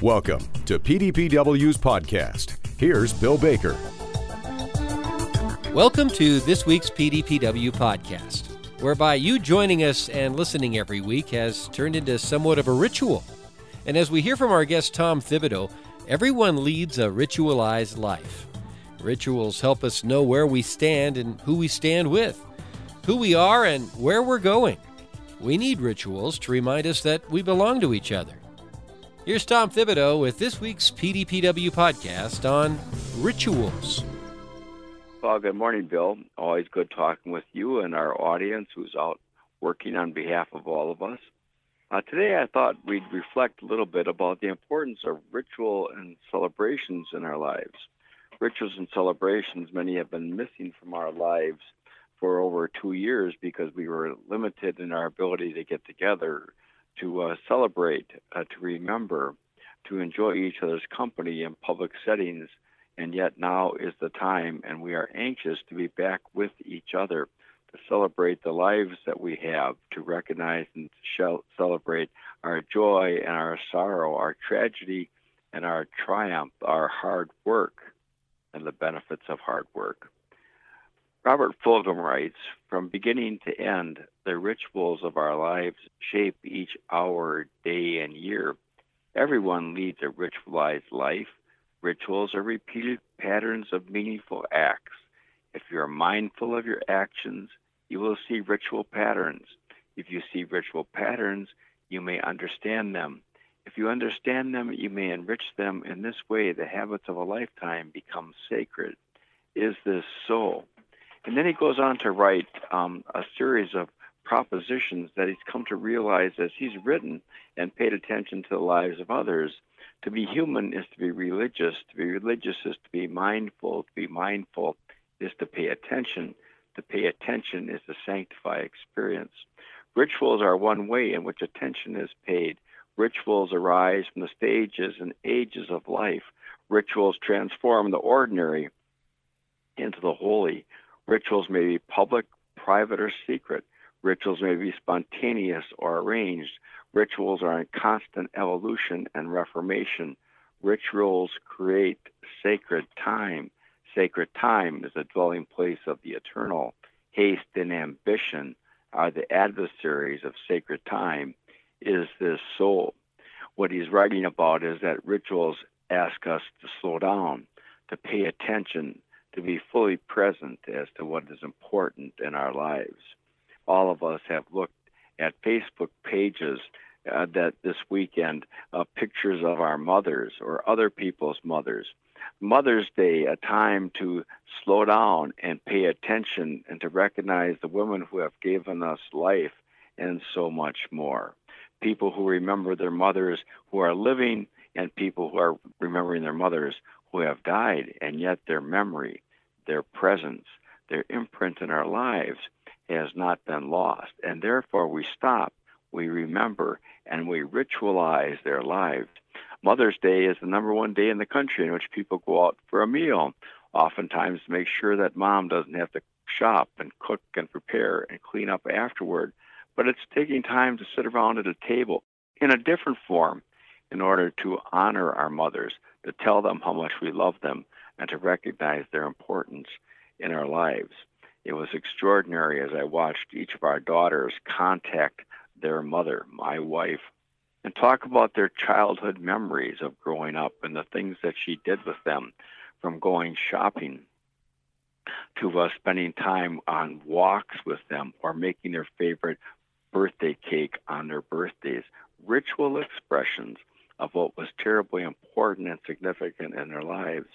Welcome to PDPW's podcast. Here's Bill Baker. Welcome to this week's PDPW podcast, whereby you joining us and listening every week has turned into somewhat of a ritual. And as we hear from our guest Tom Thibodeau, everyone leads a ritualized life. Rituals help us know where we stand and who we stand with, who we are and where we're going. We need rituals to remind us that we belong to each other. Here's Tom Thibodeau with this week's PDPW podcast on rituals. Well, good morning, Bill. Always good talking with you and our audience who's out working on behalf of all of us. Uh, today, I thought we'd reflect a little bit about the importance of ritual and celebrations in our lives. Rituals and celebrations, many have been missing from our lives for over two years because we were limited in our ability to get together, to uh, celebrate, uh, to remember, to enjoy each other's company in public settings and yet now is the time, and we are anxious to be back with each other to celebrate the lives that we have, to recognize and celebrate our joy and our sorrow, our tragedy and our triumph, our hard work and the benefits of hard work. Robert Fulghum writes From beginning to end, the rituals of our lives shape each hour, day, and year. Everyone leads a ritualized life Rituals are repeated patterns of meaningful acts. If you are mindful of your actions, you will see ritual patterns. If you see ritual patterns, you may understand them. If you understand them, you may enrich them. In this way, the habits of a lifetime become sacred. Is this so? And then he goes on to write um, a series of propositions that he's come to realize as he's written and paid attention to the lives of others to be human is to be religious. To be religious is to be mindful. To be mindful is to pay attention. To pay attention is to sanctify experience. Rituals are one way in which attention is paid. Rituals arise from the stages and ages of life. Rituals transform the ordinary into the holy. Rituals may be public, private, or secret. Rituals may be spontaneous or arranged. Rituals are in constant evolution and reformation. Rituals create sacred time. Sacred time is a dwelling place of the eternal. Haste and ambition are the adversaries of sacred time. Is this soul? What he's writing about is that rituals ask us to slow down, to pay attention, to be fully present as to what is important in our lives. All of us have looked at Facebook pages uh, that this weekend uh, pictures of our mothers or other people's mothers. Mother's Day, a time to slow down and pay attention and to recognize the women who have given us life and so much more. People who remember their mothers who are living and people who are remembering their mothers who have died, and yet their memory, their presence, their imprint in our lives has not been lost. And therefore, we stop, we remember, and we ritualize their lives. Mother's Day is the number one day in the country in which people go out for a meal, oftentimes to make sure that mom doesn't have to shop and cook and prepare and clean up afterward. But it's taking time to sit around at a table in a different form in order to honor our mothers, to tell them how much we love them, and to recognize their importance in our lives. It was extraordinary as I watched each of our daughters contact their mother, my wife, and talk about their childhood memories of growing up and the things that she did with them, from going shopping to uh, spending time on walks with them or making their favorite birthday cake on their birthdays. Ritual expressions of what was terribly important and significant in their lives.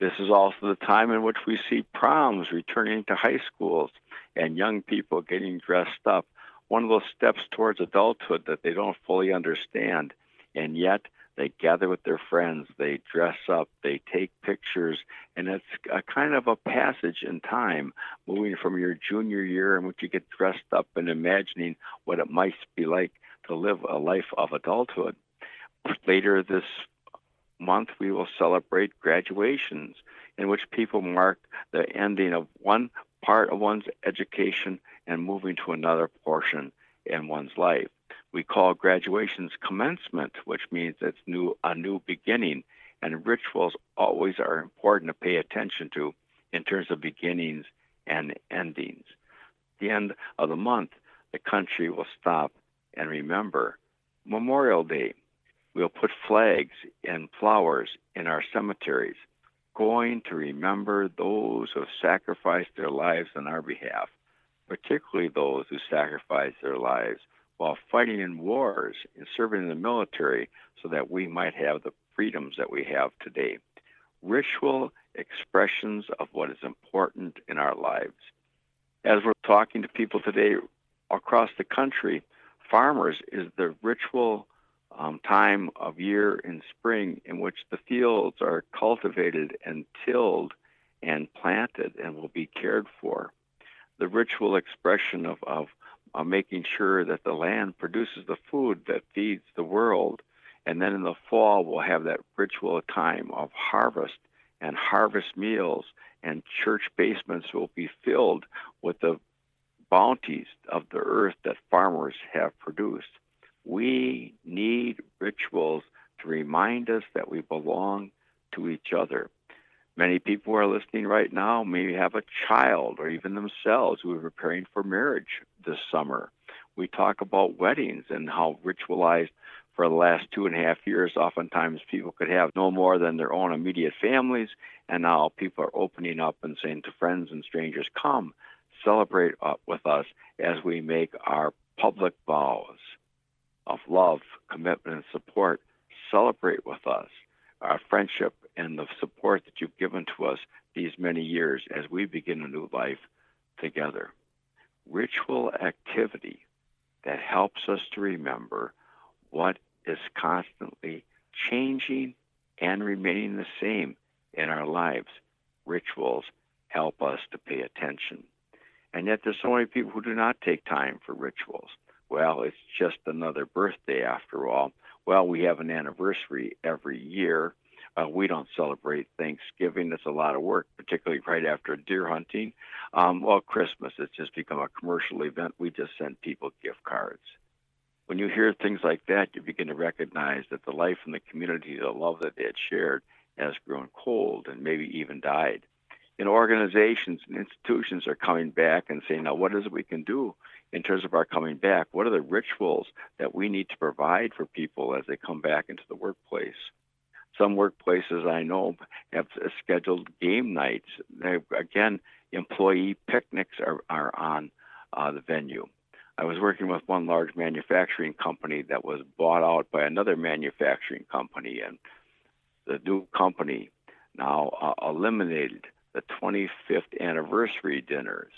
This is also the time in which we see proms returning to high schools and young people getting dressed up. One of those steps towards adulthood that they don't fully understand. And yet they gather with their friends, they dress up, they take pictures, and it's a kind of a passage in time, moving from your junior year in which you get dressed up and imagining what it might be like to live a life of adulthood. Later this month, we will celebrate graduations, in which people mark the ending of one part of one's education and moving to another portion in one's life. We call graduations commencement, which means it's new a new beginning. And rituals always are important to pay attention to in terms of beginnings and endings. the end of the month, the country will stop and remember Memorial Day. We'll put flags and flowers in our cemeteries, going to remember those who have sacrificed their lives on our behalf, particularly those who sacrificed their lives while fighting in wars and serving in the military so that we might have the freedoms that we have today. Ritual expressions of what is important in our lives. As we're talking to people today across the country, farmers is the ritual um, time of year in spring in which the fields are cultivated and tilled and planted and will be cared for. The ritual expression of, of, of making sure that the land produces the food that feeds the world. And then in the fall, we'll have that ritual time of harvest and harvest meals, and church basements will be filled with the bounties of the earth that farmers have produced. We need rituals to remind us that we belong to each other. Many people who are listening right now may have a child or even themselves who are preparing for marriage this summer. We talk about weddings and how ritualized for the last two and a half years, oftentimes people could have no more than their own immediate families, and now people are opening up and saying to friends and strangers, Come, celebrate uh, with us as we make our public vows of love, commitment, and support. Celebrate with us our friendship and the support that you've given to us these many years as we begin a new life together. Ritual activity that helps us to remember what is constantly changing and remaining the same in our lives. Rituals help us to pay attention. And yet, there's so many people who do not take time for rituals. Well, it's just another birthday after all. Well, we have an anniversary every year. Uh, we don't celebrate Thanksgiving. It's a lot of work, particularly right after deer hunting. Um, well, Christmas, it's just become a commercial event. We just send people gift cards. When you hear things like that, you begin to recognize that the life in the community, the love that they had shared, has grown cold and maybe even died. And organizations and institutions are coming back and saying, now, what is it we can do in terms of our coming back? What are the rituals that we need to provide for people as they come back into the workplace? Some workplaces I know have scheduled game nights. Again, employee picnics are, are on uh, the venue. I was working with one large manufacturing company that was bought out by another manufacturing company, and the new company now uh, eliminated the 25th anniversary dinners.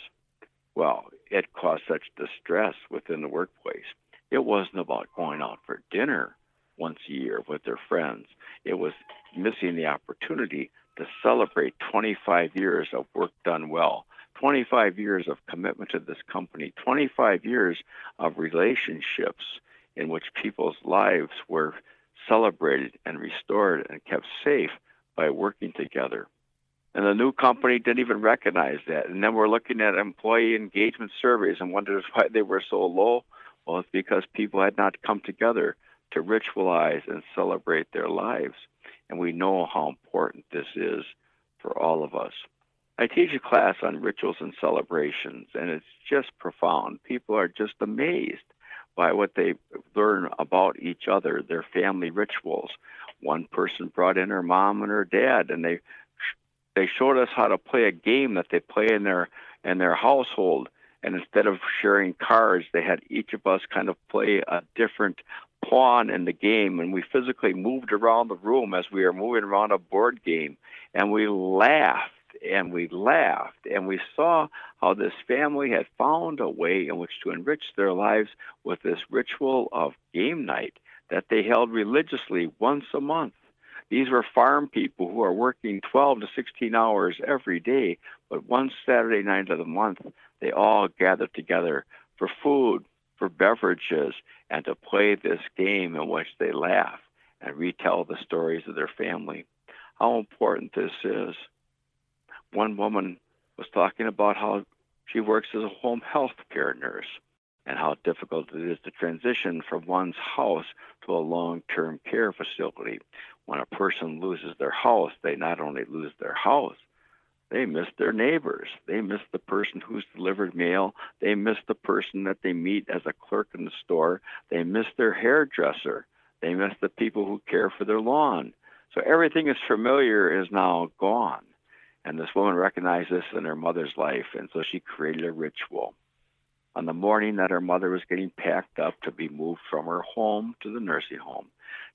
Well, it caused such distress within the workplace. It wasn't about going out for dinner once a year with their friends, it was missing the opportunity to celebrate 25 years of work done well 25 years of commitment to this company, 25 years of relationships in which people's lives were celebrated and restored and kept safe by working together. And the new company didn't even recognize that. And then we're looking at employee engagement surveys and wonders why they were so low. Well, it's because people had not come together to ritualize and celebrate their lives. And we know how important this is for all of us. I teach a class on rituals and celebrations, and it's just profound. People are just amazed by what they learn about each other, their family rituals. One person brought in her mom and her dad, and they they showed us how to play a game that they play in their in their household. And instead of sharing cards, they had each of us kind of play a different pawn in the game, and we physically moved around the room as we were moving around a board game, and we laughed and we laughed and we saw how this family had found a way in which to enrich their lives with this ritual of game night that they held religiously once a month. These were farm people who are working 12 to 16 hours every day, but one Saturday night of the month, they all gathered together for food, for beverages, and to play this game in which they laugh and retell the stories of their family. How important this is one woman was talking about how she works as a home health care nurse. And how difficult it is to transition from one's house to a long term care facility. When a person loses their house, they not only lose their house, they miss their neighbors. They miss the person who's delivered mail. They miss the person that they meet as a clerk in the store. They miss their hairdresser. They miss the people who care for their lawn. So everything is familiar is now gone. And this woman recognized this in her mother's life, and so she created a ritual. On the morning that her mother was getting packed up to be moved from her home to the nursing home,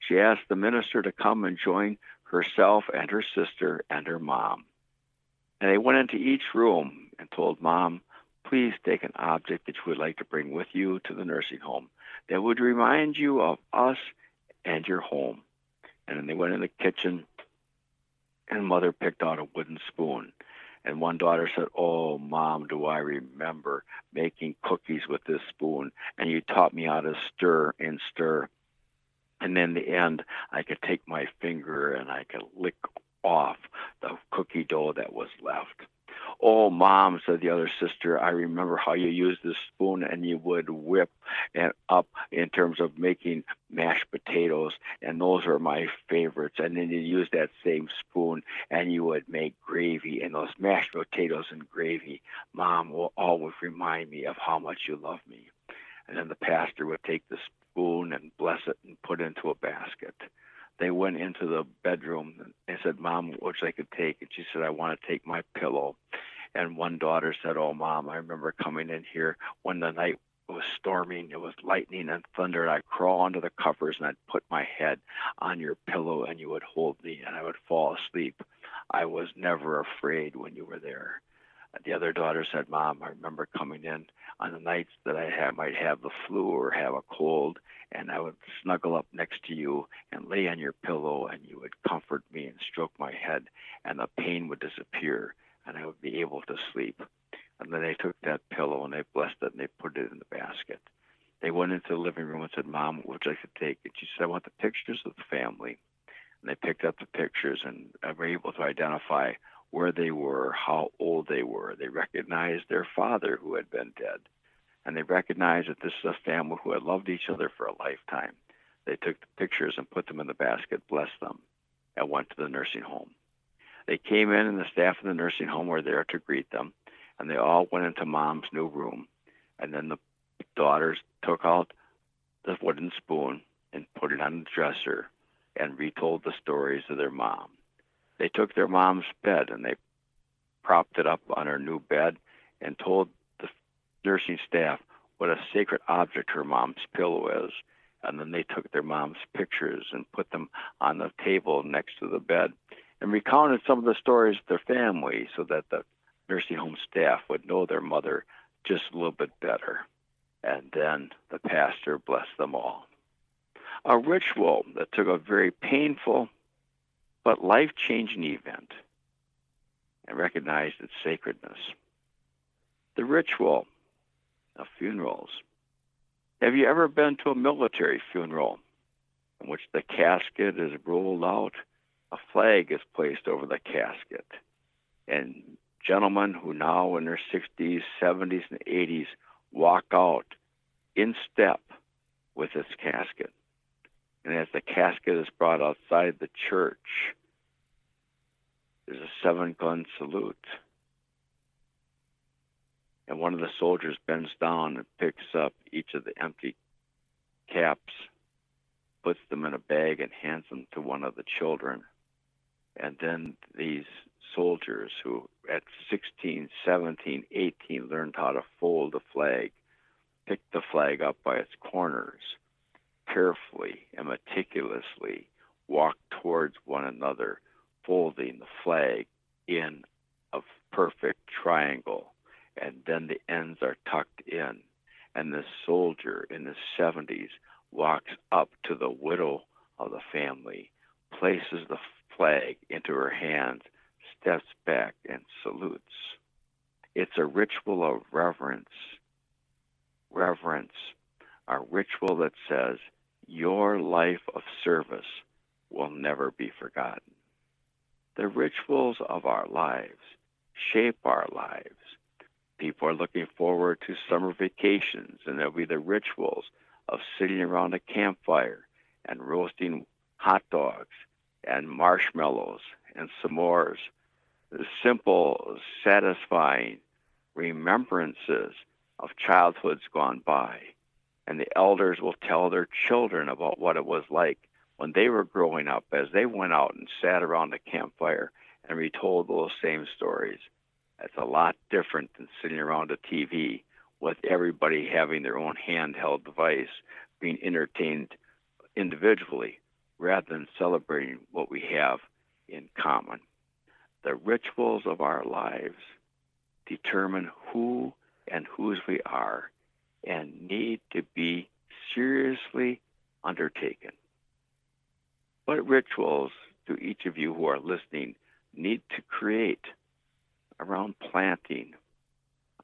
she asked the minister to come and join herself and her sister and her mom. And they went into each room and told mom, please take an object that you would like to bring with you to the nursing home that would remind you of us and your home. And then they went in the kitchen and mother picked out a wooden spoon. And one daughter said, Oh, mom, do I remember making cookies with this spoon? And you taught me how to stir and stir. And then the end, I could take my finger and I could lick off the cookie dough that was left. Oh, mom, said the other sister, I remember how you used the spoon and you would whip it up in terms of making mashed potatoes, and those were my favorites. And then you use that same spoon and you would make gravy, and those mashed potatoes and gravy, mom, will always remind me of how much you love me. And then the pastor would take the spoon and bless it and put it into a basket they went into the bedroom and said, Mom, which I could take? And she said, I want to take my pillow. And one daughter said, Oh, Mom, I remember coming in here when the night was storming, it was lightning and thunder, and I'd crawl under the covers and I'd put my head on your pillow and you would hold me and I would fall asleep. I was never afraid when you were there. The other daughter said, Mom, I remember coming in on the nights that I had, might have the flu or have a cold, and I would snuggle up next to you and lay on your pillow, and you would comfort me and stroke my head, and the pain would disappear, and I would be able to sleep. And then they took that pillow and they blessed it and they put it in the basket. They went into the living room and said, Mom, what would you like to take? And she said, I want the pictures of the family. And they picked up the pictures and were able to identify where they were, how old they were. They recognized their father who had been dead and they recognized that this is a family who had loved each other for a lifetime. They took the pictures and put them in the basket, blessed them, and went to the nursing home. They came in, and the staff of the nursing home were there to greet them, and they all went into mom's new room. And then the daughters took out the wooden spoon and put it on the dresser and retold the stories of their mom. They took their mom's bed and they propped it up on her new bed and told the nursing staff what a sacred object her mom's pillow is. And then they took their mom's pictures and put them on the table next to the bed and recounted some of the stories of their family so that the nursing home staff would know their mother just a little bit better. And then the pastor blessed them all. A ritual that took a very painful but life changing event and recognized its sacredness. The ritual of funerals. Have you ever been to a military funeral in which the casket is rolled out? A flag is placed over the casket. And gentlemen who now in their 60s, 70s, and 80s walk out in step with this casket. And as the casket is brought outside the church, there's a seven gun salute and one of the soldiers bends down and picks up each of the empty caps, puts them in a bag, and hands them to one of the children. And then these soldiers who at 16, 17, 18 learned how to fold a flag, pick the flag up by its corners, carefully and meticulously walk towards one another, folding the flag in a perfect triangle and then the ends are tucked in. And the soldier in the 70s walks up to the widow of the family, places the flag into her hands, steps back, and salutes. It's a ritual of reverence. Reverence, a ritual that says, Your life of service will never be forgotten. The rituals of our lives shape our lives People are looking forward to summer vacations, and there'll be the rituals of sitting around a campfire and roasting hot dogs and marshmallows and s'mores. Simple, satisfying remembrances of childhoods gone by. And the elders will tell their children about what it was like when they were growing up as they went out and sat around the campfire and retold those same stories. That's a lot different than sitting around a TV with everybody having their own handheld device, being entertained individually rather than celebrating what we have in common. The rituals of our lives determine who and whose we are and need to be seriously undertaken. What rituals do each of you who are listening need to create around planting,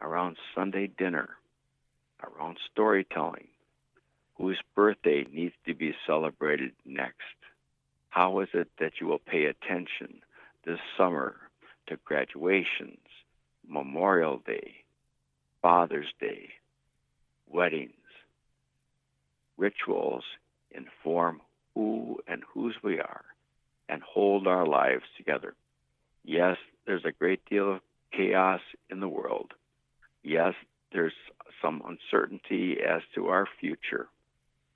around Sunday dinner, around storytelling? Whose birthday needs to be celebrated next? How is it that you will pay attention this summer to graduations, Memorial Day, Father's Day, weddings? Rituals inform who and whose we are and hold our lives together. Yes, there's a great deal of chaos in the world. Yes, there's some uncertainty as to our future,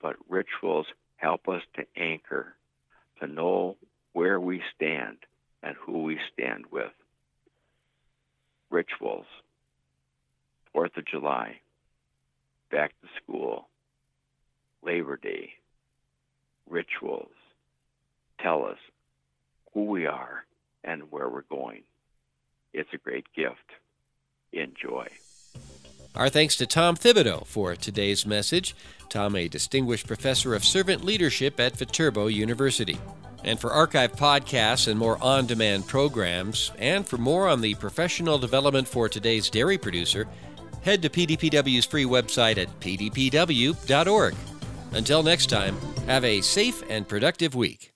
but rituals help us to anchor, to know where we stand and who we stand with. Rituals, Fourth of July, back to school, Labor Day, rituals tell us who we are and where we're going. It's a great gift. Enjoy. Our thanks to Tom Thibodeau for today's message. Tom, a distinguished professor of servant leadership at Viterbo University. And for archive podcasts and more on demand programs, and for more on the professional development for today's dairy producer, head to PDPW's free website at pdpw.org. Until next time, have a safe and productive week.